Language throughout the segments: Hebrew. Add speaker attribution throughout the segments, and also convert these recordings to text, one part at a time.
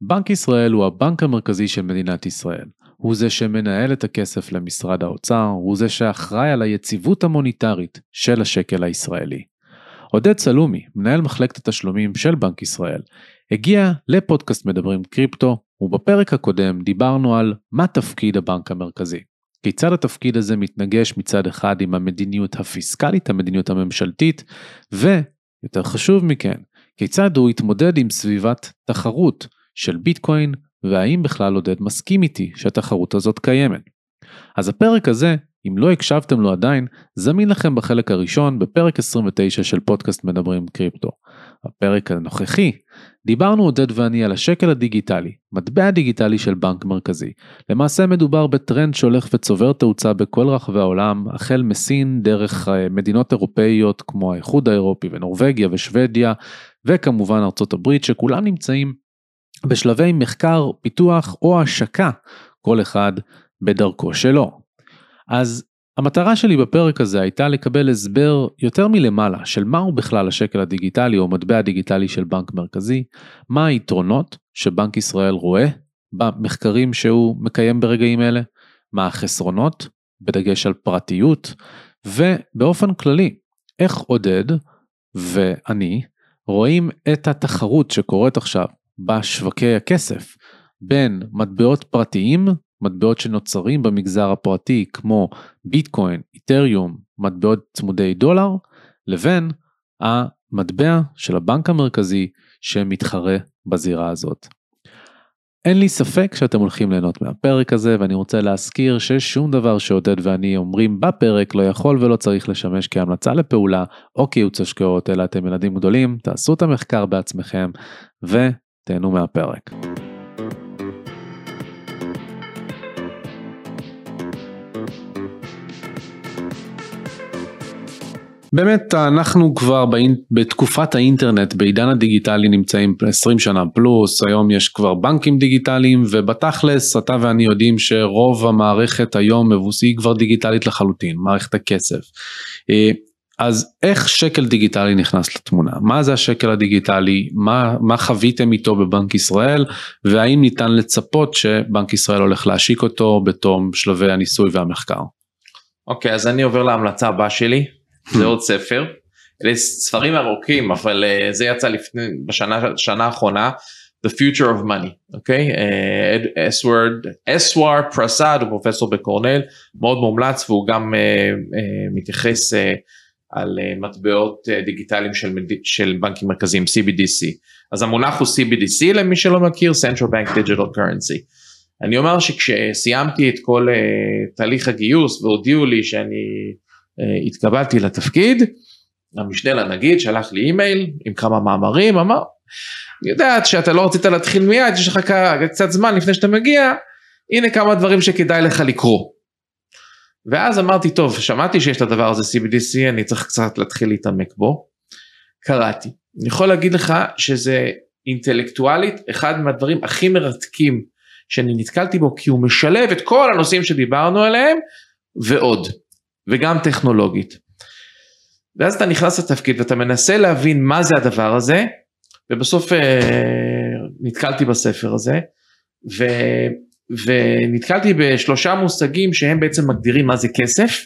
Speaker 1: בנק ישראל הוא הבנק המרכזי של מדינת ישראל. הוא זה שמנהל את הכסף למשרד האוצר, הוא זה שאחראי על היציבות המוניטרית של השקל הישראלי. עודד סלומי, מנהל מחלקת התשלומים של בנק ישראל, הגיע לפודקאסט מדברים קריפטו, ובפרק הקודם דיברנו על מה תפקיד הבנק המרכזי. כיצד התפקיד הזה מתנגש מצד אחד עם המדיניות הפיסקלית, המדיניות הממשלתית, ויותר חשוב מכן, כיצד הוא התמודד עם סביבת תחרות של ביטקוין, והאם בכלל עודד מסכים איתי שהתחרות הזאת קיימת. אז הפרק הזה, אם לא הקשבתם לו עדיין, זמין לכם בחלק הראשון בפרק 29 של פודקאסט מדברים קריפטו. בפרק הנוכחי דיברנו עודד ואני על השקל הדיגיטלי, מטבע דיגיטלי של בנק מרכזי. למעשה מדובר בטרנד שהולך וצובר תאוצה בכל רחבי העולם, החל מסין דרך אה, מדינות אירופאיות כמו האיחוד האירופי ונורבגיה ושוודיה, וכמובן ארצות הברית שכולם נמצאים בשלבי מחקר, פיתוח או השקה, כל אחד בדרכו שלו. אז המטרה שלי בפרק הזה הייתה לקבל הסבר יותר מלמעלה של מהו בכלל השקל הדיגיטלי או מטבע דיגיטלי של בנק מרכזי, מה היתרונות שבנק ישראל רואה במחקרים שהוא מקיים ברגעים אלה, מה החסרונות, בדגש על פרטיות, ובאופן כללי, איך עודד ואני רואים את התחרות שקורית עכשיו בשווקי הכסף בין מטבעות פרטיים מטבעות שנוצרים במגזר הפרטי כמו ביטקוין, איתריום, מטבעות צמודי דולר, לבין המטבע של הבנק המרכזי שמתחרה בזירה הזאת. אין לי ספק שאתם הולכים ליהנות מהפרק הזה ואני רוצה להזכיר ששום דבר שעודד ואני אומרים בפרק לא יכול ולא צריך לשמש כהמלצה לפעולה או כייעוץ השקעות אלא אתם ילדים גדולים, תעשו את המחקר בעצמכם ותהנו מהפרק. באמת אנחנו כבר באינ... בתקופת האינטרנט בעידן הדיגיטלי נמצאים 20 שנה פלוס היום יש כבר בנקים דיגיטליים ובתכלס אתה ואני יודעים שרוב המערכת היום מבוסי כבר דיגיטלית לחלוטין מערכת הכסף. אה, אז איך שקל דיגיטלי נכנס לתמונה? מה זה השקל הדיגיטלי? מה, מה חוויתם איתו בבנק ישראל? והאם ניתן לצפות שבנק ישראל הולך להשיק אותו בתום שלבי הניסוי והמחקר.
Speaker 2: אוקיי okay, אז אני עובר להמלצה הבאה שלי. זה עוד ספר. אלה ספרים ארוכים אבל uh, זה יצא לפני בשנה שנה האחרונה. The Future of Money אוקיי? אסוורד אסוואר פרסד הוא פרופסור בקורנל. מאוד מומלץ והוא גם uh, uh, מתייחס uh, על uh, מטבעות uh, דיגיטליים של, של בנקים מרכזיים CBDC אז המונח הוא CBDC למי שלא מכיר Central Bank Digital Currency. אני אומר שכשסיימתי את כל uh, תהליך הגיוס והודיעו לי שאני אה, התקבלתי לתפקיד, המשנה לנגיד שלח לי אימייל עם כמה מאמרים, אמר, אני יודעת שאתה לא רצית להתחיל מיד, יש לך קצת זמן לפני שאתה מגיע, הנה כמה דברים שכדאי לך לקרוא. ואז אמרתי, טוב, שמעתי שיש את הדבר הזה CBDC, אני צריך קצת להתחיל להתעמק בו. קראתי. אני יכול להגיד לך שזה אינטלקטואלית אחד מהדברים הכי מרתקים שאני נתקלתי בו, כי הוא משלב את כל הנושאים שדיברנו עליהם ועוד. וגם טכנולוגית. ואז אתה נכנס לתפקיד ואתה מנסה להבין מה זה הדבר הזה, ובסוף אה, נתקלתי בספר הזה, ו, ונתקלתי בשלושה מושגים שהם בעצם מגדירים מה זה כסף,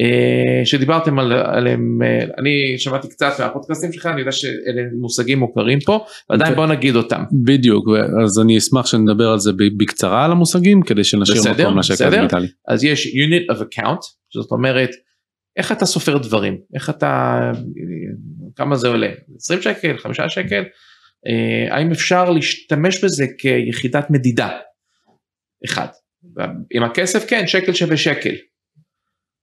Speaker 2: אה, שדיברתם על, עליהם, אה, אני שמעתי קצת מהפודקאסטים שלך, אני יודע שאלה מושגים מוכרים פה, ועדיין בוא נגיד אותם.
Speaker 1: בדיוק, אז אני אשמח שנדבר על זה בקצרה על המושגים, כדי שנשאיר מקום לשקל הדיגיטלי.
Speaker 2: אז יש unit of account, זאת אומרת, איך אתה סופר דברים, איך אתה, כמה זה עולה, 20 שקל, 5 שקל, אה, האם אפשר להשתמש בזה כיחידת מדידה, אחד, עם הכסף כן, שקל שווה שקל.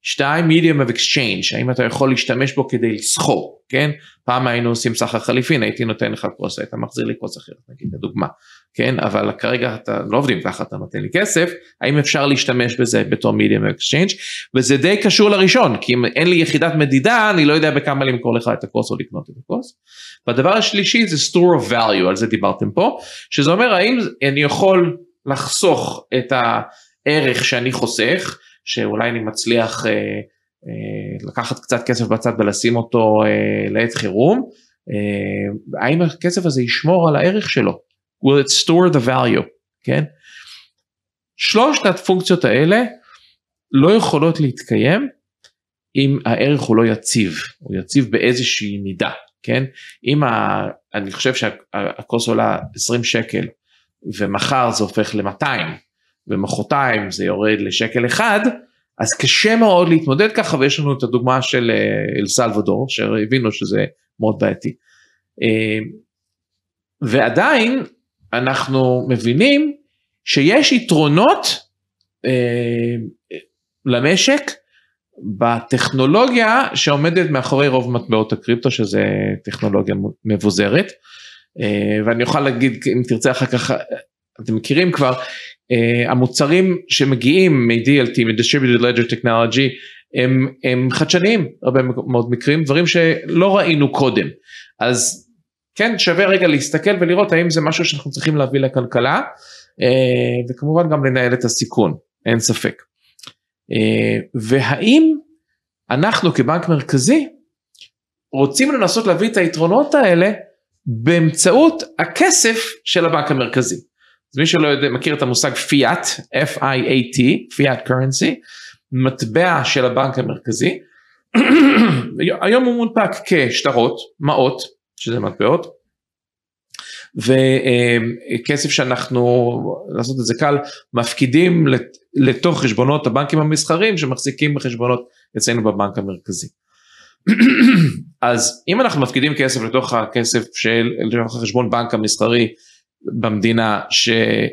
Speaker 2: שתיים, medium of exchange, האם אתה יכול להשתמש בו כדי לסחור, כן? פעם היינו עושים סחר חליפין, הייתי נותן לך כוס, היית מחזיר לי כוס אחרת, נגיד לדוגמה, כן? אבל כרגע אתה לא עובדים ככה, אתה נותן לי כסף, האם אפשר להשתמש בזה בתור medium of exchange? וזה די קשור לראשון, כי אם אין לי יחידת מדידה, אני לא יודע בכמה למכור לך את הכוס או לקנות את הכוס. והדבר השלישי זה store of value, על זה דיברתם פה, שזה אומר האם אני יכול לחסוך את הערך שאני חוסך, שאולי אני מצליח אה, אה, לקחת קצת כסף בצד ולשים אותו אה, לעת חירום, אה, האם הכסף הזה ישמור על הערך שלו, will it store the value, כן? שלושת הפונקציות האלה לא יכולות להתקיים אם הערך הוא לא יציב, הוא יציב באיזושהי מידה, כן? אם ה... אני חושב שהכוס עולה 20 שקל ומחר זה הופך ל-200 ומחרתיים זה יורד לשקל אחד, אז קשה מאוד להתמודד ככה ויש לנו את הדוגמה של אה, אל סלוודור שהבינו שזה מאוד בעייתי. אה, ועדיין אנחנו מבינים שיש יתרונות אה, למשק בטכנולוגיה שעומדת מאחורי רוב מטבעות הקריפטו שזה טכנולוגיה מבוזרת ואני אוכל להגיד אם תרצה אחר כך אתם מכירים כבר uh, המוצרים שמגיעים מ-DLT, מ-Distributed Ledger Technology, הם, הם חדשניים הרבה מאוד מקרים, דברים שלא ראינו קודם. אז כן, שווה רגע להסתכל ולראות האם זה משהו שאנחנו צריכים להביא לכלכלה, uh, וכמובן גם לנהל את הסיכון, אין ספק. והאם אנחנו כבנק מרכזי רוצים לנסות להביא את היתרונות האלה באמצעות הכסף של הבנק המרכזי. אז מי שלא יודע, מכיר את המושג פיאט, F-I-A-T, פיאט קורנסי, מטבע של הבנק המרכזי, היום הוא מונפק כשטרות, מעות, שזה מטבעות, וכסף שאנחנו, לעשות את זה קל, מפקידים לתוך חשבונות הבנקים המסחרים שמחזיקים בחשבונות אצלנו בבנק המרכזי. אז אם אנחנו מפקידים כסף לתוך הכסף של, לתוך החשבון בנק המסחרי במדינה ש,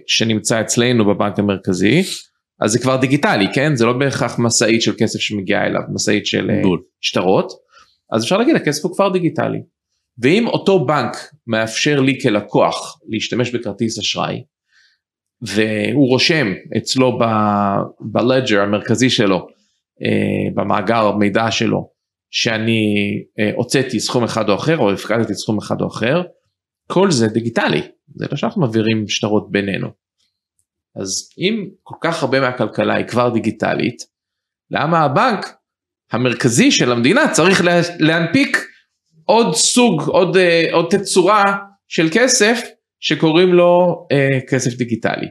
Speaker 2: שנמצא אצלנו בבנק המרכזי, אז זה כבר דיגיטלי, כן? זה לא בהכרח משאית של כסף שמגיעה אליו, משאית של אה, בול. שטרות, אז אפשר להגיד הכסף הוא כבר דיגיטלי. ואם אותו בנק מאפשר לי כלקוח להשתמש בכרטיס אשראי, והוא רושם אצלו בלג'ר המרכזי שלו, אה, במאגר מידע שלו, שאני אה, הוצאתי סכום אחד או אחר, או הפקדתי סכום אחד או אחר, כל זה דיגיטלי, זה לא שאנחנו מעבירים שטרות בינינו. אז אם כל כך הרבה מהכלכלה היא כבר דיגיטלית, למה הבנק המרכזי של המדינה צריך להנפיק עוד סוג, עוד, אה, עוד תצורה של כסף שקוראים לו אה, כסף דיגיטלי.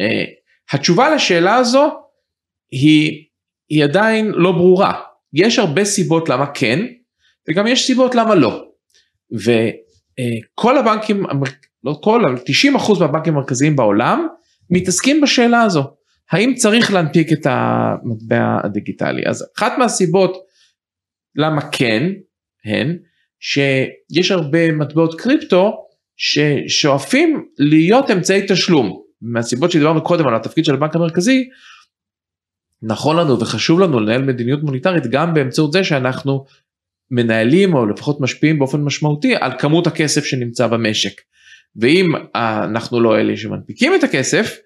Speaker 2: אה, התשובה לשאלה הזו היא, היא עדיין לא ברורה. יש הרבה סיבות למה כן, וגם יש סיבות למה לא. וכל הבנקים לא כל, אבל 90% מהבנקים המרכזיים בעולם מתעסקים בשאלה הזו. האם צריך להנפיק את המטבע הדיגיטלי? אז אחת מהסיבות למה כן הן שיש הרבה מטבעות קריפטו ששואפים להיות אמצעי תשלום. מהסיבות שדיברנו קודם על התפקיד של הבנק המרכזי, נכון לנו וחשוב לנו לנהל מדיניות מוניטרית גם באמצעות זה שאנחנו מנהלים או לפחות משפיעים באופן משמעותי על כמות הכסף שנמצא במשק. ואם אנחנו לא אלה שמנפיקים את הכסף,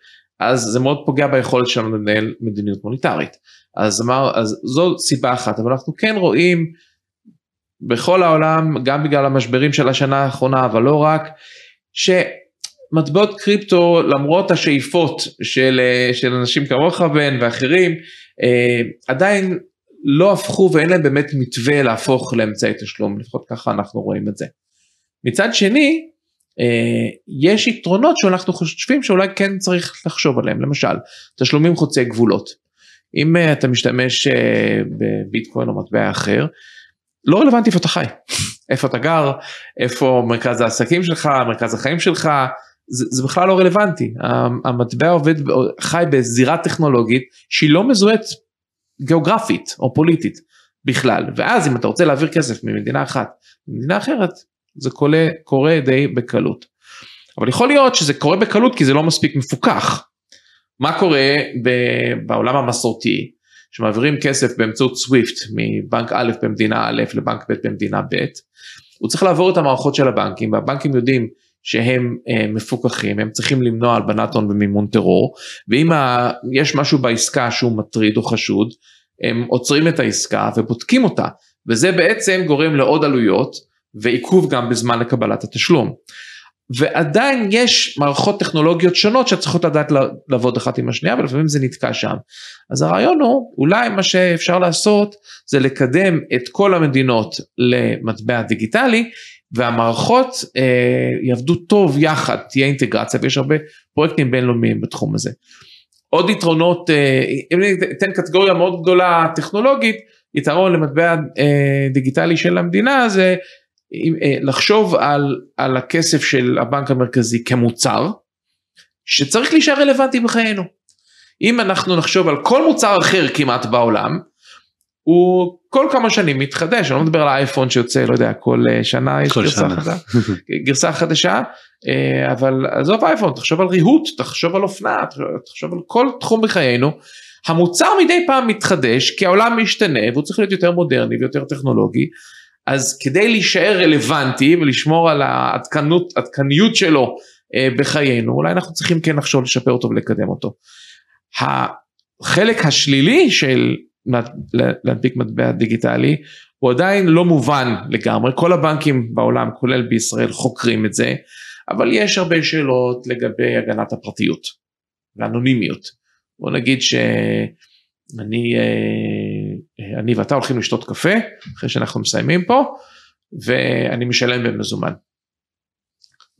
Speaker 2: אז זה מאוד פוגע ביכולת שלנו לנהל מדיניות מוניטרית. אז, אמר, אז זו סיבה אחת, אבל אנחנו כן רואים בכל העולם, גם בגלל המשברים של השנה האחרונה, אבל לא רק, שמטבעות קריפטו, למרות השאיפות של, של אנשים כמוך בן ואחרים, אה, עדיין לא הפכו ואין להם באמת מתווה להפוך לאמצעי תשלום, לפחות ככה אנחנו רואים את זה. מצד שני, אה, יש יתרונות שאנחנו חושבים שאולי כן צריך לחשוב עליהם, למשל, תשלומים חוצי גבולות. אם אה, אתה משתמש אה, בביטקוין או מטבע אחר, לא רלוונטי איפה אתה חי, איפה אתה גר, איפה מרכז העסקים שלך, מרכז החיים שלך, זה, זה בכלל לא רלוונטי. המטבע עובד, חי בזירה טכנולוגית שהיא לא מזוהית גיאוגרפית או פוליטית בכלל, ואז אם אתה רוצה להעביר כסף ממדינה אחת למדינה אחרת, זה קורה, קורה די בקלות. אבל יכול להיות שזה קורה בקלות כי זה לא מספיק מפוקח. מה קורה בעולם המסורתי שמעבירים כסף באמצעות סוויפט מבנק א' במדינה א' לבנק ב' במדינה ב', הוא צריך לעבור את המערכות של הבנקים והבנקים יודעים שהם אה, מפוקחים, הם צריכים למנוע הלבנת הון ומימון טרור, ואם ה, יש משהו בעסקה שהוא מטריד או חשוד, הם עוצרים את העסקה ובודקים אותה, וזה בעצם גורם לעוד עלויות ועיכוב גם בזמן לקבלת התשלום. ועדיין יש מערכות טכנולוגיות שונות שצריכות לדעת לעבוד אחת עם השנייה ולפעמים זה נתקע שם. אז הרעיון הוא אולי מה שאפשר לעשות זה לקדם את כל המדינות למטבע דיגיטלי והמערכות אה, יעבדו טוב יחד, תהיה אינטגרציה ויש הרבה פרויקטים בינלאומיים בתחום הזה. עוד יתרונות, אה, אם אני אתן קטגוריה מאוד גדולה טכנולוגית, יתרון למטבע אה, דיגיטלי של המדינה זה אה, לחשוב על, על הכסף של הבנק המרכזי כמוצר שצריך להישאר רלוונטי בחיינו. אם אנחנו נחשוב על כל מוצר אחר כמעט בעולם, הוא כל כמה שנים מתחדש, אני לא מדבר על האייפון שיוצא, לא יודע, כל אה, שנה יש גרסה חדשה, גרסה חדשה, אה, אבל עזוב אייפון, תחשוב על ריהוט, תחשוב על אופנה, תחשוב על כל תחום בחיינו. המוצר מדי פעם מתחדש כי העולם משתנה והוא צריך להיות יותר מודרני ויותר טכנולוגי, אז כדי להישאר רלוונטי ולשמור על העדכניות שלו אה, בחיינו, אולי אנחנו צריכים כן לחשוב לשפר אותו ולקדם אותו. החלק השלילי של להנפיק מטבע דיגיטלי הוא עדיין לא מובן לגמרי, כל הבנקים בעולם כולל בישראל חוקרים את זה, אבל יש הרבה שאלות לגבי הגנת הפרטיות ואנונימיות. בוא נגיד שאני אה, אני ואתה הולכים לשתות קפה אחרי שאנחנו מסיימים פה ואני משלם במזומן.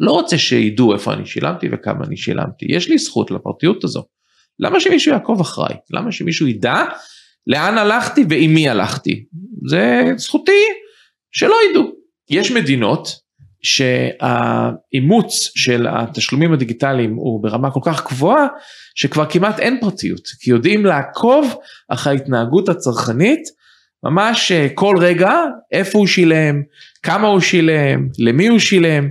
Speaker 2: לא רוצה שידעו איפה אני שילמתי וכמה אני שילמתי, יש לי זכות לפרטיות הזו. למה שמישהו יעקוב אחריי? למה שמישהו ידע לאן הלכתי ועם מי הלכתי? זה זכותי שלא ידעו. יש מדינות שהאימוץ של התשלומים הדיגיטליים הוא ברמה כל כך גבוהה שכבר כמעט אין פרטיות כי יודעים לעקוב אחרי ההתנהגות הצרכנית ממש אה, כל רגע איפה הוא שילם, כמה הוא שילם, למי הוא שילם.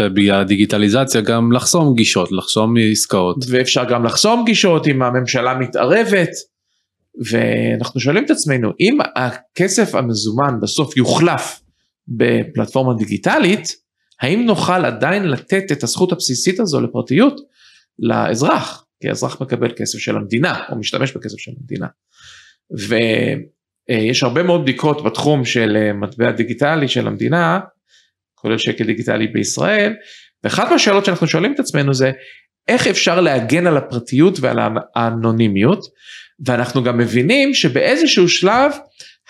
Speaker 1: ובגלל הדיגיטליזציה גם לחסום גישות, לחסום עסקאות.
Speaker 2: ואפשר גם לחסום גישות אם הממשלה מתערבת. ואנחנו שואלים את עצמנו אם הכסף המזומן בסוף יוחלף בפלטפורמה דיגיטלית, האם נוכל עדיין לתת את הזכות הבסיסית הזו לפרטיות לאזרח, כי האזרח מקבל כסף של המדינה או משתמש בכסף של המדינה. ויש הרבה מאוד בדיקות בתחום של מטבע דיגיטלי של המדינה, כולל שקל דיגיטלי בישראל, ואחת מהשאלות שאנחנו שואלים את עצמנו זה איך אפשר להגן על הפרטיות ועל האנונימיות, ואנחנו גם מבינים שבאיזשהו שלב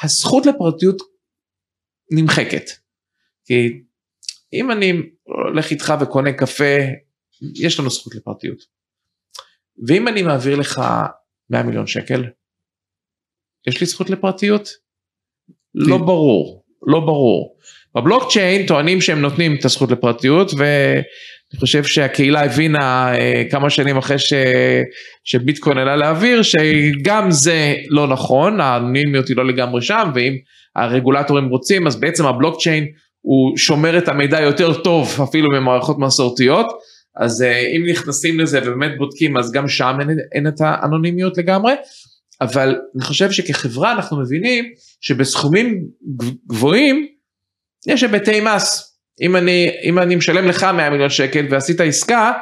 Speaker 2: הזכות לפרטיות נמחקת. כי אם אני הולך איתך וקונה קפה, יש לנו זכות לפרטיות. ואם אני מעביר לך 100 מיליון שקל, יש לי זכות לפרטיות? לא ברור, לא ברור. בבלוקצ'יין טוענים שהם נותנים את הזכות לפרטיות ואני חושב שהקהילה הבינה אה, כמה שנים אחרי ש... שביטקוין עלה לאוויר שגם זה לא נכון, האנונימיות היא לא לגמרי שם ואם הרגולטורים רוצים אז בעצם הבלוקצ'יין הוא שומר את המידע יותר טוב אפילו ממערכות מסורתיות, אז אה, אם נכנסים לזה ובאמת בודקים אז גם שם אין, אין את האנונימיות לגמרי, אבל אני חושב שכחברה אנחנו מבינים שבסכומים גבוהים יש היבטי מס. אם אני, אם אני משלם לך 100 מיליון שקל ועשית עסקה,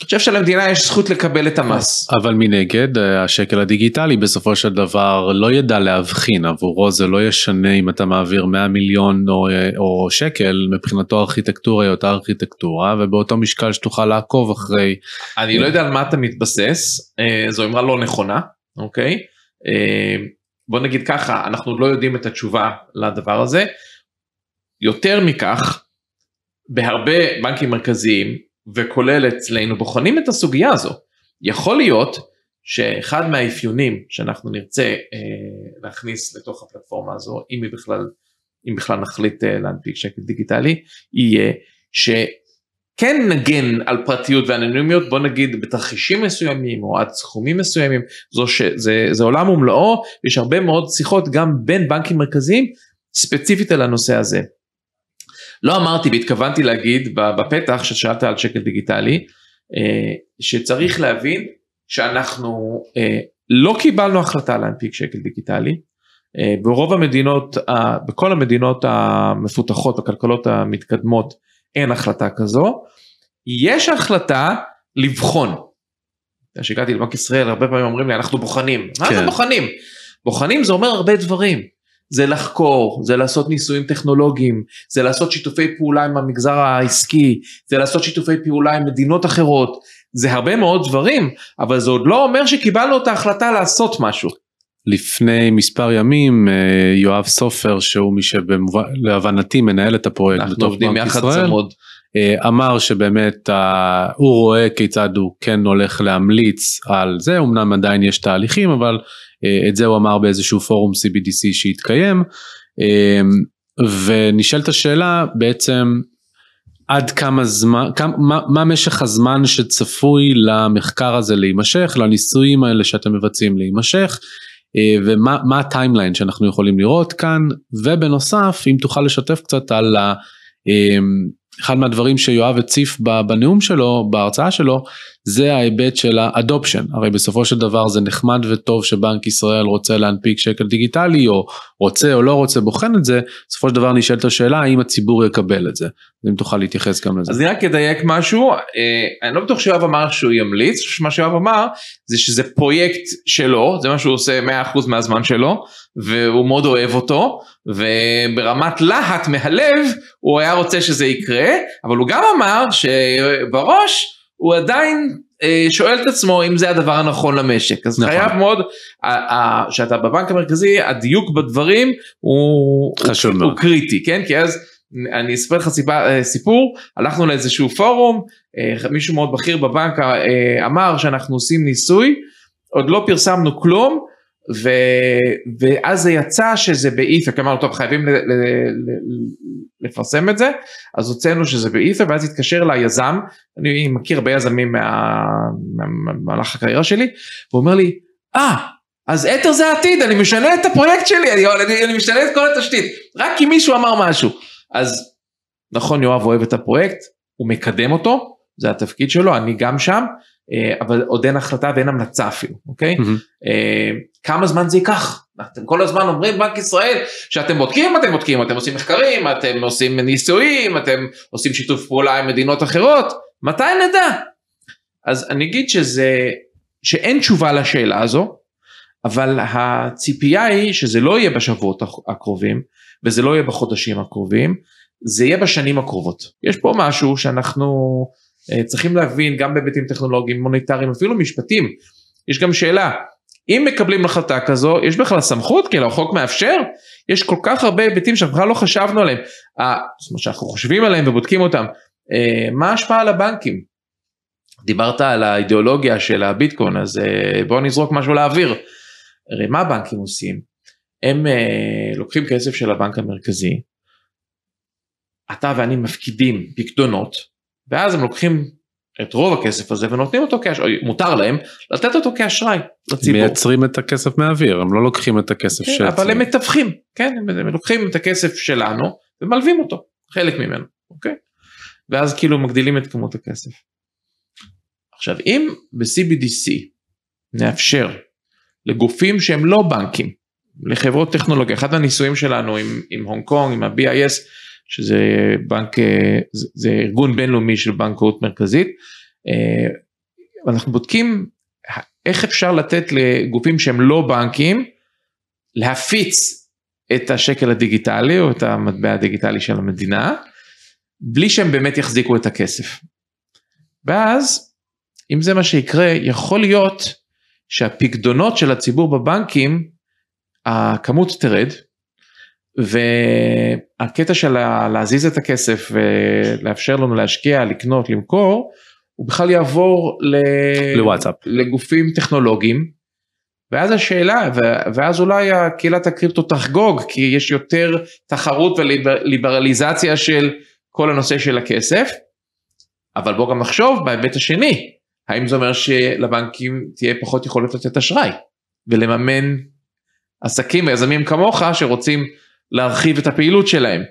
Speaker 2: אני חושב שלמדינה יש זכות לקבל את המס.
Speaker 1: אבל מנגד השקל הדיגיטלי בסופו של דבר לא ידע להבחין עבורו זה לא ישנה אם אתה מעביר 100 מיליון או, או שקל מבחינתו ארכיטקטורה היא אותה ארכיטקטורה ובאותו משקל שתוכל לעקוב אחרי.
Speaker 2: אני לא יודע על מה אתה מתבסס אה, זו אמרה לא נכונה אוקיי אה, בוא נגיד ככה אנחנו לא יודעים את התשובה לדבר הזה. יותר מכך בהרבה בנקים מרכזיים וכולל אצלנו בוחנים את הסוגיה הזו. יכול להיות שאחד מהאפיונים שאנחנו נרצה אה, להכניס לתוך הפלטפורמה הזו, אם היא בכלל, אם בכלל נחליט אה, להנפיק שקל דיגיטלי, יהיה שכן נגן על פרטיות ואנונימיות, בוא נגיד בתרחישים מסוימים או עד סכומים מסוימים, זו ש, זה, זה עולם ומלואו, יש הרבה מאוד שיחות גם בין בנקים מרכזיים ספציפית על הנושא הזה. לא אמרתי והתכוונתי להגיד בפתח ששאלת על שקל דיגיטלי, אה, שצריך להבין שאנחנו אה, לא קיבלנו החלטה להנפיק שקל דיגיטלי. אה, ברוב המדינות, בכל המדינות המפותחות, הכלכלות המתקדמות, אין החלטה כזו. יש החלטה לבחון. כשהגעתי לבנק ישראל הרבה פעמים אומרים לי אנחנו בוחנים. כן. מה זה בוחנים? בוחנים זה אומר הרבה דברים. זה לחקור, זה לעשות ניסויים טכנולוגיים, זה לעשות שיתופי פעולה עם המגזר העסקי, זה לעשות שיתופי פעולה עם מדינות אחרות, זה הרבה מאוד דברים, אבל זה עוד לא אומר שקיבלנו את ההחלטה לעשות משהו.
Speaker 1: לפני מספר ימים יואב סופר שהוא מי שלהבנתי מנהל את הפרויקט
Speaker 2: בתוך בנק ישראל, צמוד.
Speaker 1: אמר שבאמת הוא רואה כיצד הוא כן הולך להמליץ על זה, אמנם עדיין יש תהליכים אבל את זה הוא אמר באיזשהו פורום CBDC שהתקיים. ונשאלת השאלה בעצם עד כמה זמן, כמה, מה, מה משך הזמן שצפוי למחקר הזה להימשך, לניסויים האלה שאתם מבצעים להימשך, אה, ומה ה timeline שאנחנו יכולים לראות כאן, ובנוסף אם תוכל לשתף קצת על ה... אחד מהדברים שיואב הציף בנאום שלו, בהרצאה שלו, זה ההיבט של ה adoption, הרי בסופו של דבר זה נחמד וטוב שבנק ישראל רוצה להנפיק שקל דיגיטלי או רוצה או לא רוצה בוחן את זה, בסופו של דבר נשאלת השאלה האם הציבור יקבל את זה, אם תוכל להתייחס גם לזה.
Speaker 2: אז אני רק אדייק משהו, אה, אני לא בטוח שיואב אמר שהוא ימליץ, מה שיואב אמר זה שזה פרויקט שלו, זה מה שהוא עושה 100% מהזמן שלו, והוא מאוד אוהב אותו, וברמת להט מהלב הוא היה רוצה שזה יקרה, אבל הוא גם אמר שבראש הוא עדיין אה, שואל את עצמו אם זה הדבר הנכון למשק אז נכון. חייב מאוד שאתה בבנק המרכזי הדיוק בדברים הוא,
Speaker 1: חשוב
Speaker 2: הוא,
Speaker 1: מאוד.
Speaker 2: הוא קריטי כן כי אז אני אספר לך סיבה, אה, סיפור הלכנו לאיזשהו פורום אה, מישהו מאוד בכיר בבנק אמר שאנחנו עושים ניסוי עוד לא פרסמנו כלום ו, ואז זה יצא שזה באית'ר, אמרנו טוב חייבים ל, ל, ל, לפרסם את זה, אז הוצאנו שזה באית'ר ואז התקשר ליזם, אני מכיר הרבה יזמים מהמהלך הקריירה שלי, הוא אומר לי, אה, ah, אז אתר זה העתיד, אני משנה את הפרויקט שלי, אני, אני, אני משנה את כל התשתית, רק כי מישהו אמר משהו. אז נכון יואב אוהב את הפרויקט, הוא מקדם אותו, זה התפקיד שלו, אני גם שם, אה, אבל עוד אין החלטה ואין המלצה אפילו, אוקיי? Mm-hmm. כמה זמן זה ייקח? אתם כל הזמן אומרים בנק ישראל שאתם בודקים, אתם בודקים, אתם עושים מחקרים, אתם עושים ניסויים, אתם עושים שיתוף פעולה עם מדינות אחרות, מתי נדע? אז אני אגיד שזה, שאין תשובה לשאלה הזו, אבל הציפייה היא שזה לא יהיה בשבועות הקרובים, וזה לא יהיה בחודשים הקרובים, זה יהיה בשנים הקרובות. יש פה משהו שאנחנו צריכים להבין גם בהיבטים טכנולוגיים, מוניטריים, אפילו משפטים. יש גם שאלה, אם מקבלים החלטה כזו, יש בכלל סמכות? כאילו החוק מאפשר? יש כל כך הרבה היבטים שאנחנו בכלל לא חשבנו עליהם, אה, זאת אומרת שאנחנו חושבים עליהם ובודקים אותם. אה, מה ההשפעה על הבנקים? דיברת על האידיאולוגיה של הביטקוין, אז בואו נזרוק משהו לאוויר. הרי מה הבנקים עושים? הם לוקחים כסף של הבנק המרכזי, אתה ואני מפקידים פקדונות, ואז הם לוקחים את רוב הכסף הזה ונותנים אותו כאשראי, מותר להם לתת אותו כאשראי לציבור.
Speaker 1: מייצרים את הכסף מהאוויר, הם לא לוקחים את הכסף
Speaker 2: כן, של... אבל הם מתווכים, כן, הם, הם לוקחים את הכסף שלנו ומלווים אותו, חלק ממנו, אוקיי? ואז כאילו מגדילים את כמות הכסף. עכשיו אם ב-CBDC נאפשר לגופים שהם לא בנקים, לחברות טכנולוגיה, אחד הניסויים שלנו עם, עם הונג קונג, עם ה-BIS, שזה בנק, אה, זה ארגון בינלאומי של בנקאות מרכזית. אה, אנחנו בודקים איך אפשר לתת לגופים שהם לא בנקים להפיץ את השקל הדיגיטלי או את המטבע הדיגיטלי של המדינה, בלי שהם באמת יחזיקו את הכסף. ואז, אם זה מה שיקרה, יכול להיות שהפקדונות של הציבור בבנקים, הכמות תרד, והקטע של להזיז את הכסף ולאפשר לנו להשקיע, לקנות, למכור, הוא בכלל יעבור
Speaker 1: לוואטסאפ,
Speaker 2: לגופים טכנולוגיים, ואז השאלה, ואז אולי קהילת הקריפטו תחגוג, כי יש יותר תחרות וליברליזציה של כל הנושא של הכסף, אבל בוא גם נחשוב בהיבט השני, האם זה אומר שלבנקים תהיה פחות יכולת לתת אשראי ולממן עסקים ויזמים כמוך שרוצים להרחיב את הפעילות שלהם.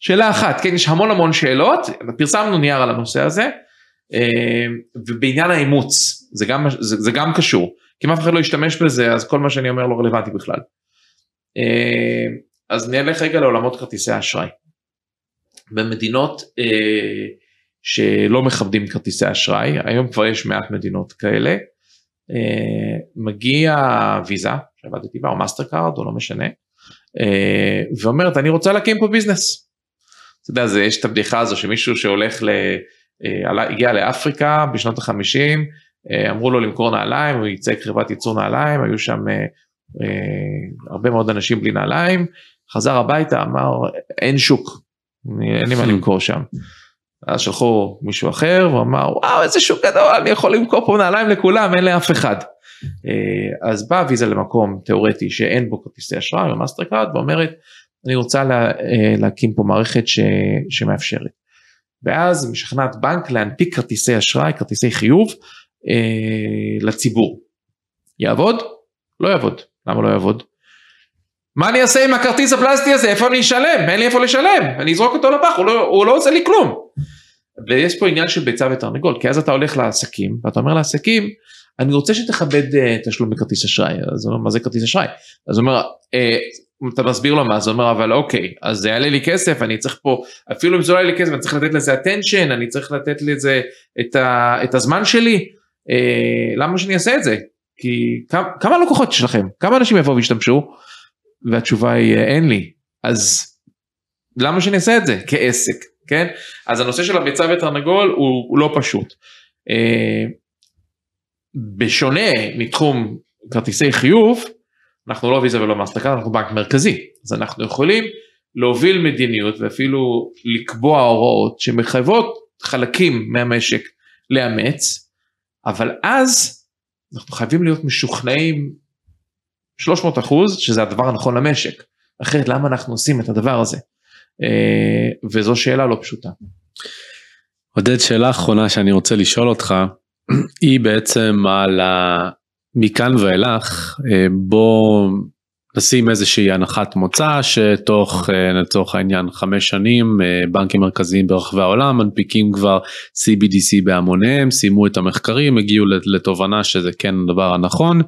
Speaker 2: שאלה אחת, כן יש המון המון שאלות, פרסמנו נייר על הנושא הזה, אה, ובעניין האימוץ, זה גם, זה, זה גם קשור, כי אם אף אחד לא ישתמש בזה אז כל מה שאני אומר לא רלוונטי בכלל. אה, אז נלך רגע לעולמות כרטיסי האשראי. במדינות אה, שלא מכבדים כרטיסי אשראי, היום כבר יש מעט מדינות כאלה, מגיע ויזה שעבדתי בה או מאסטר קארד או לא משנה, ואומרת אני רוצה להקים פה ביזנס. אתה יודע, זה, יש את הבדיחה הזו שמישהו שהולך, ל, אה, הגיע לאפריקה בשנות החמישים, אה, אמרו לו למכור נעליים, הוא ייצג חברת ייצור נעליים, היו שם אה, הרבה מאוד אנשים בלי נעליים, חזר הביתה, אמר אין שוק, אין לי מה למכור שם. אז שלחו מישהו אחר, הוא אמר וואו איזה שוק גדול, אני יכול למכור פה נעליים לכולם, אין לאף אחד. אה, אז באה ויזה למקום תיאורטי שאין בו כרטיסי אשראי ומאסטר קארד ואומרת אני רוצה לה, אה, להקים פה מערכת ש, שמאפשרת. ואז משכנעת בנק להנפיק כרטיסי אשראי, כרטיסי חיוב אה, לציבור. יעבוד? לא יעבוד. למה לא יעבוד? מה אני אעשה עם הכרטיס הפלסטי הזה? איפה אני אשלם? אין לי איפה לשלם. אני אזרוק אותו לפח, הוא לא, הוא לא עושה לי כלום. ויש פה עניין של ביצה ותרנגול, כי אז אתה הולך לעסקים, ואתה אומר לעסקים, אני רוצה שתכבד uh, תשלום בכרטיס אשראי, אז הוא אומר, מה זה כרטיס אשראי? אז הוא אומר, אה, אתה מסביר לו מה? זה אומר אבל אוקיי אז זה יעלה לי כסף אני צריך פה אפילו אם זה לא יעלה לי כסף אני צריך לתת לזה attention אני צריך לתת לזה את, ה, את הזמן שלי. אה, למה שאני אעשה את זה? כי כמה, כמה לקוחות יש לכם? כמה אנשים יבואו וישתמשו? והתשובה היא אין לי. אז למה שאני אעשה את זה? כעסק כן? אז הנושא של הביצה ותרנגול הוא, הוא לא פשוט. אה, בשונה מתחום כרטיסי חיוב אנחנו לא ויזה ולא מאסטרקארד, אנחנו בנק מרכזי, אז אנחנו יכולים להוביל מדיניות ואפילו לקבוע הוראות שמחייבות חלקים מהמשק לאמץ, אבל אז אנחנו חייבים להיות משוכנעים 300 אחוז שזה הדבר הנכון למשק, אחרת למה אנחנו עושים את הדבר הזה? אה, וזו שאלה לא פשוטה.
Speaker 1: עודד, שאלה אחרונה שאני רוצה לשאול אותך, היא בעצם על ה... מכאן ואילך אה, בוא נשים איזושהי הנחת מוצא שתוך אה, לצורך העניין חמש שנים אה, בנקים מרכזיים ברחבי העולם מנפיקים כבר CBDC בהמוניהם, סיימו את המחקרים, הגיעו לתובנה שזה כן הדבר הנכון.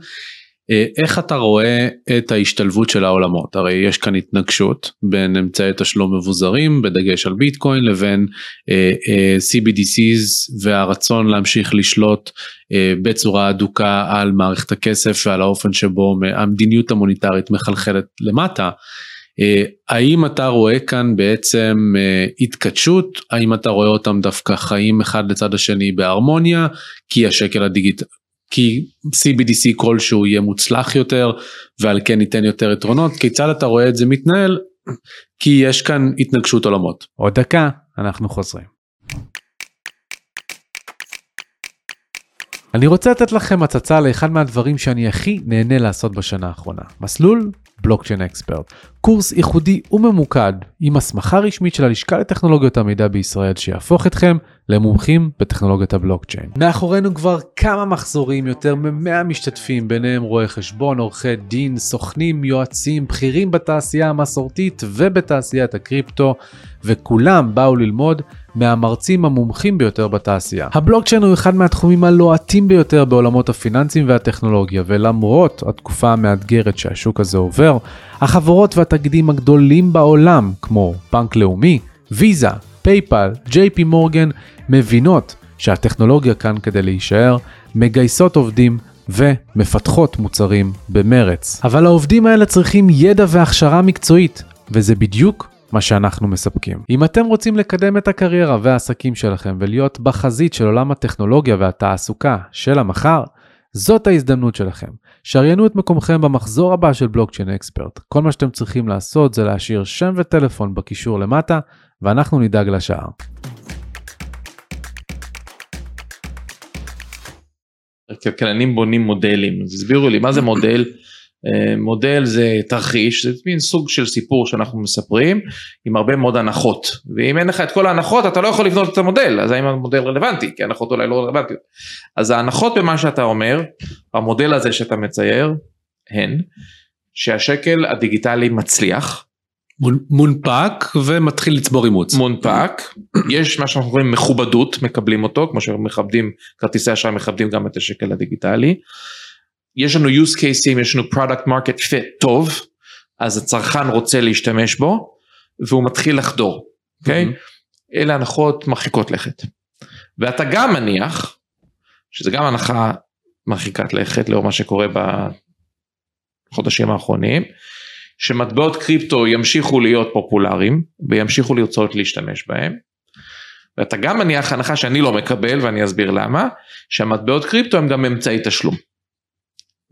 Speaker 1: אה, איך אתה רואה את ההשתלבות של העולמות? הרי יש כאן התנגשות בין אמצעי תשלום מבוזרים בדגש על ביטקוין לבין אה, אה, CBDCs והרצון להמשיך לשלוט אה, בצורה אדוקה על מערכת הכסף ועל האופן שבו המדיניות המוניטרית מחלחלת למטה. אה, האם אתה רואה כאן בעצם אה, התכתשות? האם אתה רואה אותם דווקא חיים אחד לצד השני בהרמוניה? כי השקל הדיגיטלי כי CBDC כלשהו יהיה מוצלח יותר ועל כן ניתן יותר יתרונות, כיצד אתה רואה את זה מתנהל? כי יש כאן התנגשות עולמות. עוד דקה, אנחנו חוזרים. אני רוצה לתת לכם הצצה לאחד מהדברים שאני הכי נהנה לעשות בשנה האחרונה. מסלול בלוקצ'יין אקספרט. קורס ייחודי וממוקד עם הסמכה רשמית של הלשכה לטכנולוגיות המידע בישראל שיהפוך אתכם למומחים בטכנולוגיית הבלוקצ'יין. מאחורינו כבר כמה מחזורים, יותר מ-100 משתתפים, ביניהם רואי חשבון, עורכי דין, סוכנים, יועצים, בכירים בתעשייה המסורתית ובתעשיית הקריפטו, וכולם באו ללמוד מהמרצים המומחים ביותר בתעשייה. הבלוקצ'יין הוא אחד מהתחומים הלוהטים ביותר בעולמות הפיננסים והטכנולוגיה, ולמרות התקופה המאתגרת שהשוק הזה עובר, החברות והתאגידים הגדולים בעולם, כמו בנק לאומי, ויזה, פייפל, ג'יי פי מורגן, מבינות שהטכנולוגיה כאן כדי להישאר, מגייסות עובדים ומפתחות מוצרים במרץ. אבל העובדים האלה צריכים ידע והכשרה מקצועית, וזה בדיוק מה שאנחנו מספקים. אם אתם רוצים לקדם את הקריירה והעסקים שלכם ולהיות בחזית של עולם הטכנולוגיה והתעסוקה של המחר, זאת ההזדמנות שלכם. שריינו את מקומכם במחזור הבא של בלוקצ'יין אקספרט. כל מה שאתם צריכים לעשות זה להשאיר שם וטלפון בקישור למטה, ואנחנו נדאג לשאר.
Speaker 2: כלכלנים בונים מודלים, אז הסבירו לי מה זה מודל. אה, מודל זה תרחיש, זה מין סוג של סיפור שאנחנו מספרים עם הרבה מאוד הנחות. ואם אין לך את כל ההנחות אתה לא יכול לבנות את המודל אז האם המודל רלוונטי? כי הנחות אולי לא רלוונטיות. אז ההנחות במה שאתה אומר המודל הזה שאתה מצייר הן שהשקל הדיגיטלי מצליח.
Speaker 1: מונפק ומתחיל לצבור אימוץ.
Speaker 2: מונפק, יש מה שאנחנו קוראים מכובדות, מקבלים אותו, כמו שמכבדים, כרטיסי אשראי מכבדים גם את השקל הדיגיטלי. יש לנו use cases, יש לנו product market fit טוב, אז הצרכן רוצה להשתמש בו, והוא מתחיל לחדור, אוקיי? Okay? Mm-hmm. אלה הנחות מרחיקות לכת. ואתה גם מניח, שזה גם הנחה מרחיקת לכת לאור מה שקורה בחודשים האחרונים, שמטבעות קריפטו ימשיכו להיות פופולריים וימשיכו לרצות להשתמש בהם. ואתה גם מניח הנחה שאני לא מקבל ואני אסביר למה, שהמטבעות קריפטו הם גם אמצעי תשלום.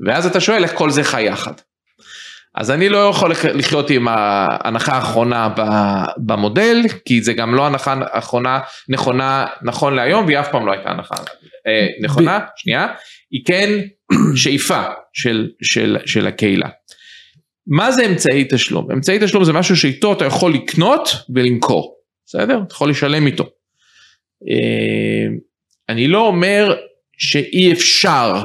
Speaker 2: ואז אתה שואל איך כל זה חי יחד. אז אני לא יכול לחיות עם ההנחה האחרונה במודל, כי זה גם לא הנחה אחרונה נכונה נכון להיום, והיא אף פעם לא הייתה הנחה אה, נכונה, שנייה, היא כן שאיפה של, של, של הקהילה. מה זה אמצעי תשלום? אמצעי תשלום זה משהו שאיתו אתה יכול לקנות ולמכור, בסדר? אתה יכול לשלם איתו. אה, אני לא אומר שאי אפשר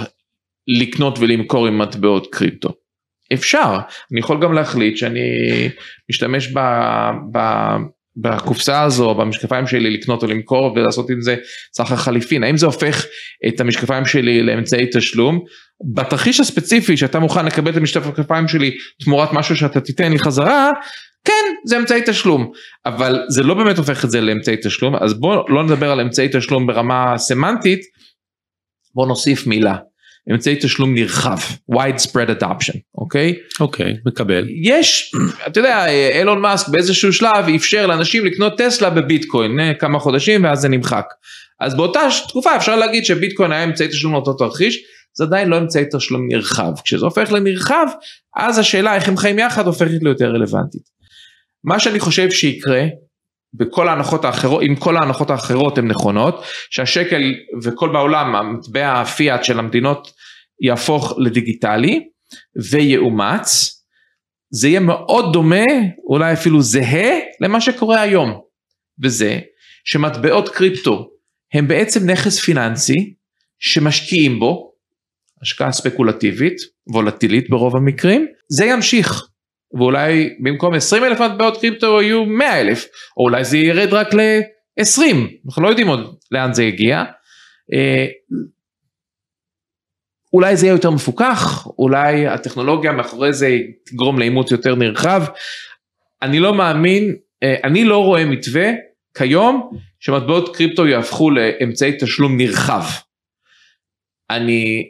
Speaker 2: לקנות ולמכור עם מטבעות קריפטו. אפשר, אני יכול גם להחליט שאני משתמש ב, ב, בקופסה הזו, במשקפיים שלי לקנות או למכור ולעשות עם זה סחר חליפין, האם זה הופך את המשקפיים שלי לאמצעי תשלום? בתרחיש הספציפי שאתה מוכן לקבל את המשקפיים שלי תמורת משהו שאתה תיתן לי חזרה, כן זה אמצעי תשלום, אבל זה לא באמת הופך את זה לאמצעי תשלום, אז בוא לא נדבר על אמצעי תשלום ברמה סמנטית, בוא נוסיף מילה. אמצעי תשלום נרחב, widespread adoption, אוקיי?
Speaker 1: אוקיי, מקבל.
Speaker 2: יש, אתה יודע, אילון מאסק באיזשהו שלב אפשר לאנשים לקנות טסלה בביטקוין אה, כמה חודשים ואז זה נמחק. אז באותה תקופה אפשר להגיד שביטקוין היה אמצעי תשלום לאותו תרחיש, זה עדיין לא אמצעי תשלום נרחב. כשזה הופך לנרחב, אז השאלה איך הם חיים יחד הופכת ליותר רלוונטית. מה שאני חושב שיקרה בכל ההנחות האחרות, אם כל ההנחות האחרות הן נכונות, שהשקל וכל בעולם המטבע הפיאט של המדינות יהפוך לדיגיטלי ויאומץ, זה יהיה מאוד דומה, אולי אפילו זהה, למה שקורה היום, וזה שמטבעות קריפטו הם בעצם נכס פיננסי שמשקיעים בו, השקעה ספקולטיבית, וולטילית ברוב המקרים, זה ימשיך. ואולי במקום 20 אלף מטבעות קריפטו יהיו 100 אלף, או אולי זה ירד רק ל-20, אנחנו לא יודעים עוד לאן זה יגיע. אה, אולי זה יהיה יותר מפוקח, אולי הטכנולוגיה מאחורי זה תגרום לאימוץ יותר נרחב. אני לא מאמין, אה, אני לא רואה מתווה כיום שמטבעות קריפטו יהפכו לאמצעי תשלום נרחב. אני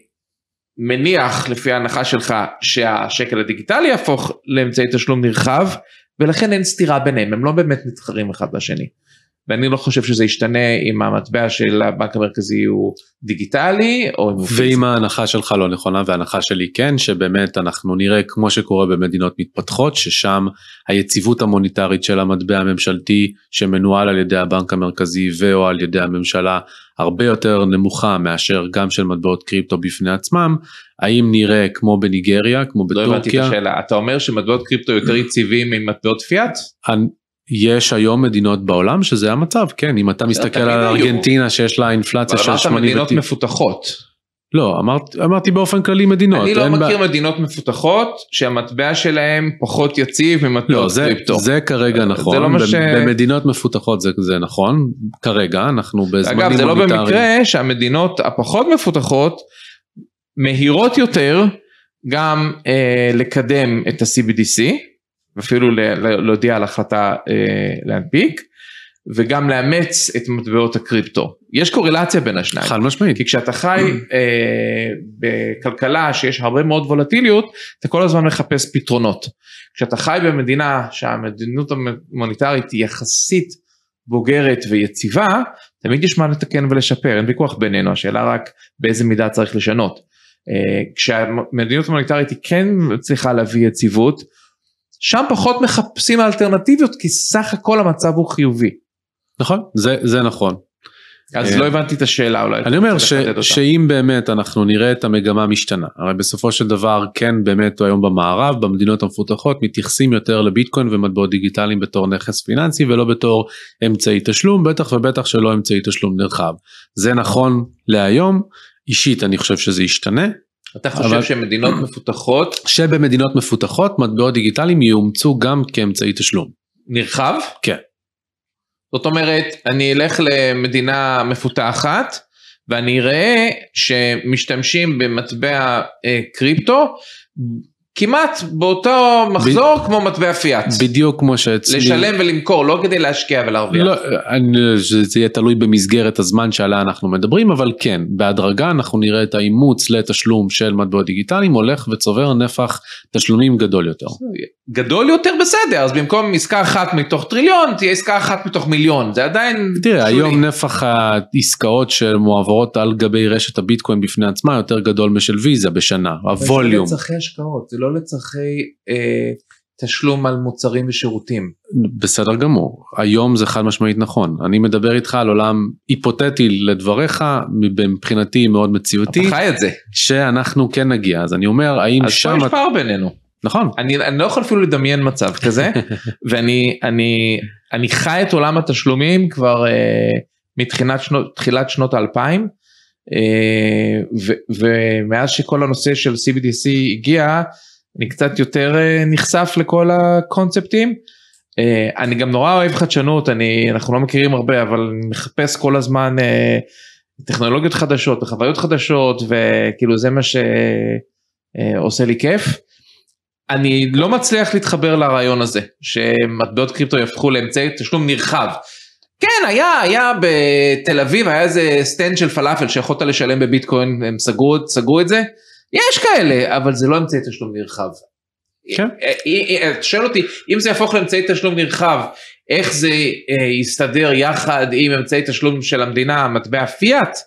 Speaker 2: מניח לפי ההנחה שלך שהשקל הדיגיטלי יהפוך לאמצעי תשלום נרחב ולכן אין סתירה ביניהם הם לא באמת מתחרים אחד בשני. ואני לא חושב שזה ישתנה אם המטבע של הבנק המרכזי הוא דיגיטלי או אם הוא.
Speaker 1: ואם ההנחה שלך לא נכונה וההנחה שלי כן שבאמת אנחנו נראה כמו שקורה במדינות מתפתחות ששם היציבות המוניטרית של המטבע הממשלתי שמנוהל על ידי הבנק המרכזי ו/או על ידי הממשלה הרבה יותר נמוכה מאשר גם של מטבעות קריפטו בפני עצמם האם נראה כמו בניגריה כמו בטורקיה. לא הבנתי
Speaker 2: את השאלה אתה אומר שמטבעות קריפטו יותר יציבים ממטבעות פיאט?
Speaker 1: יש היום מדינות בעולם שזה המצב כן אם אתה מסתכל על ארגנטינה שיש לה אינפלציה של
Speaker 2: 80 מדינות מפותחות.
Speaker 1: לא אמרת, אמרתי באופן כללי מדינות.
Speaker 2: אני לא מכיר ב... מדינות מפותחות שהמטבע שלהם פחות יציב ממטבעות
Speaker 1: לא,
Speaker 2: קריפטו.
Speaker 1: זה כרגע נכון, לא ש... במדינות מפותחות זה, זה נכון, כרגע אנחנו בזמנים
Speaker 2: אגב זה לא במקרה שהמדינות הפחות מפותחות מהירות יותר גם אה, לקדם את ה-CBDC. ואפילו להודיע על החלטה אה, להנפיק וגם לאמץ את מטבעות הקריפטו. יש קורלציה בין השניים.
Speaker 1: חד משמעית.
Speaker 2: כי כשאתה חי אה, בכלכלה שיש הרבה מאוד וולטיליות, אתה כל הזמן מחפש פתרונות. כשאתה חי במדינה שהמדיניות המוניטרית היא יחסית בוגרת ויציבה, תמיד יש מה לתקן ולשפר, אין ויכוח בינינו, השאלה רק באיזה מידה צריך לשנות. אה, כשהמדיניות המוניטרית היא כן צריכה להביא יציבות, שם פחות מחפשים אלטרנטיביות כי סך הכל המצב הוא חיובי.
Speaker 1: נכון זה זה נכון.
Speaker 2: אז אה, לא הבנתי את השאלה אולי.
Speaker 1: אני אומר ש, שאם באמת אנחנו נראה את המגמה משתנה, הרי בסופו של דבר כן באמת היום במערב, במדינות המפותחות מתייחסים יותר לביטקוין ומטבעות דיגיטליים בתור נכס פיננסי ולא בתור אמצעי תשלום, בטח ובטח שלא אמצעי תשלום נרחב. זה נכון להיום, אישית אני חושב שזה ישתנה,
Speaker 2: אתה חושב אבל... שמדינות מפותחות
Speaker 1: שבמדינות מפותחות מטבעות דיגיטליים יאומצו גם כאמצעי תשלום.
Speaker 2: נרחב?
Speaker 1: כן.
Speaker 2: זאת אומרת אני אלך למדינה מפותחת ואני אראה שמשתמשים במטבע אה, קריפטו כמעט באותו מחזור ב... כמו מטבע פיאט.
Speaker 1: בדיוק כמו שאצלי.
Speaker 2: לשלם ולמכור, לא כדי להשקיע ולהרוויח. לא,
Speaker 1: אני, זה יהיה תלוי במסגרת הזמן שעליה אנחנו מדברים, אבל כן, בהדרגה אנחנו נראה את האימוץ לתשלום של מטבעות דיגיטליים הולך וצובר נפח תשלומים גדול יותר.
Speaker 2: גדול יותר בסדר אז במקום עסקה אחת מתוך טריליון תהיה עסקה אחת מתוך מיליון זה עדיין
Speaker 1: תראה
Speaker 2: שולי.
Speaker 1: היום נפח העסקאות שמועברות על גבי רשת הביטקוין בפני עצמה יותר גדול משל ויזה בשנה הווליום
Speaker 2: זה לצרכי אה, תשלום על מוצרים ושירותים.
Speaker 1: בסדר גמור היום זה חד משמעית נכון אני מדבר איתך על עולם היפותטי לדבריך מבחינתי מאוד מציאותי
Speaker 2: אתה חי את זה.
Speaker 1: שאנחנו כן נגיע אז אני אומר האם
Speaker 2: אז
Speaker 1: שם
Speaker 2: פה יש פער בינינו.
Speaker 1: נכון
Speaker 2: אני, אני לא יכול אפילו לדמיין מצב כזה ואני אני אני חי את עולם התשלומים כבר אה, מתחילת שנות שנות האלפיים אה, ו, ומאז שכל הנושא של CBDC הגיע אני קצת יותר אה, נחשף לכל הקונספטים. אה, אני גם נורא אוהב חדשנות אני אנחנו לא מכירים הרבה אבל אני מחפש כל הזמן אה, טכנולוגיות חדשות וחוויות חדשות וכאילו זה מה שעושה לי כיף. אני לא מצליח להתחבר לרעיון הזה שמטבעות קריפטו יהפכו לאמצעי תשלום נרחב. כן היה היה בתל אביב היה איזה סטנד של פלאפל שיכולת לשלם בביטקוין הם סגרו סגרו את זה יש כאלה אבל זה לא אמצעי תשלום נרחב.
Speaker 1: כן.
Speaker 2: אתה שואל אותי אם זה יהפוך לאמצעי תשלום נרחב איך זה אה, יסתדר יחד עם אמצעי תשלום של המדינה מטבע פיאט.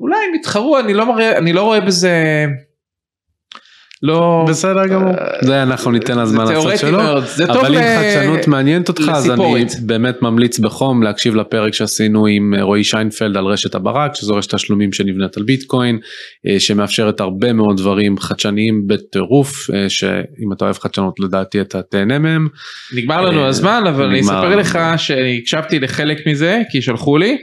Speaker 2: אולי הם יתחרו אני לא מראה אני לא רואה בזה. לא
Speaker 1: בסדר גמור זה אנחנו ניתן לזמן לעשות
Speaker 2: תיאורטי
Speaker 1: שלו
Speaker 2: מאוד, זה טוב
Speaker 1: אבל אם חדשנות מעניינת אותך אז אני. באמת ממליץ בחום להקשיב לפרק שעשינו עם אה, רועי שיינפלד על רשת הברק שזו רשת תשלומים שנבנית על ביטקוין אה, שמאפשרת הרבה מאוד דברים חדשניים בטירוף אה, שאם אתה אוהב חדשנות לדעתי אתה תהנה מהם.
Speaker 2: נגמר לנו
Speaker 1: אה,
Speaker 2: הזמן אבל אני אספר. לך שהקשבתי לחלק מזה כי שלחו לי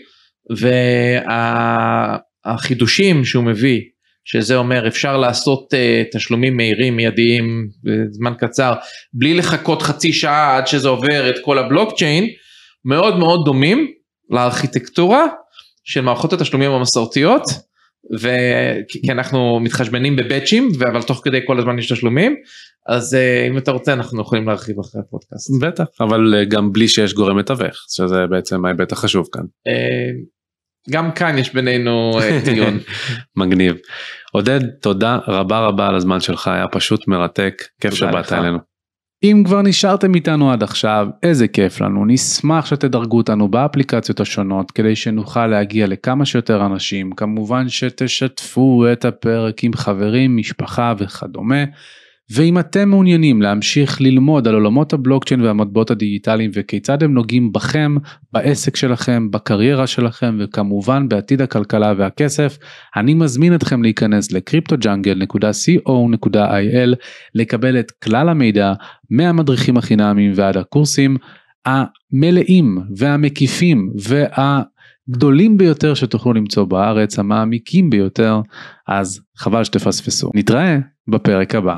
Speaker 2: והחידושים שהוא מביא שזה אומר אפשר לעשות uh, תשלומים מהירים מיידיים בזמן קצר בלי לחכות חצי שעה עד שזה עובר את כל הבלוקצ'יין מאוד מאוד דומים לארכיטקטורה של מערכות התשלומים המסורתיות וכי כי אנחנו מתחשבנים בבאצ'ים אבל תוך כדי כל הזמן יש תשלומים אז uh, אם אתה רוצה אנחנו יכולים להרחיב אחרי הפודקאסט.
Speaker 1: בטח אבל אה, גם בלי שיש גורם מתווך שזה בעצם ההיבט החשוב כאן.
Speaker 2: אה, גם כאן יש בינינו אה, דיון.
Speaker 1: מגניב. עודד תודה רבה רבה על הזמן שלך היה פשוט מרתק כיף שבאת. אלינו. אם כבר נשארתם איתנו עד עכשיו איזה כיף לנו נשמח שתדרגו אותנו באפליקציות השונות כדי שנוכל להגיע לכמה שיותר אנשים כמובן שתשתפו את הפרק עם חברים משפחה וכדומה. ואם אתם מעוניינים להמשיך ללמוד על עולמות הבלוקצ'יין והמטבעות הדיגיטליים וכיצד הם נוגעים בכם, בעסק שלכם, בקריירה שלכם וכמובן בעתיד הכלכלה והכסף, אני מזמין אתכם להיכנס ל-cryptojungle.co.il לקבל את כלל המידע מהמדריכים החינמיים ועד הקורסים המלאים והמקיפים והגדולים ביותר שתוכלו למצוא בארץ, המעמיקים ביותר, אז חבל שתפספסו. נתראה בפרק הבא.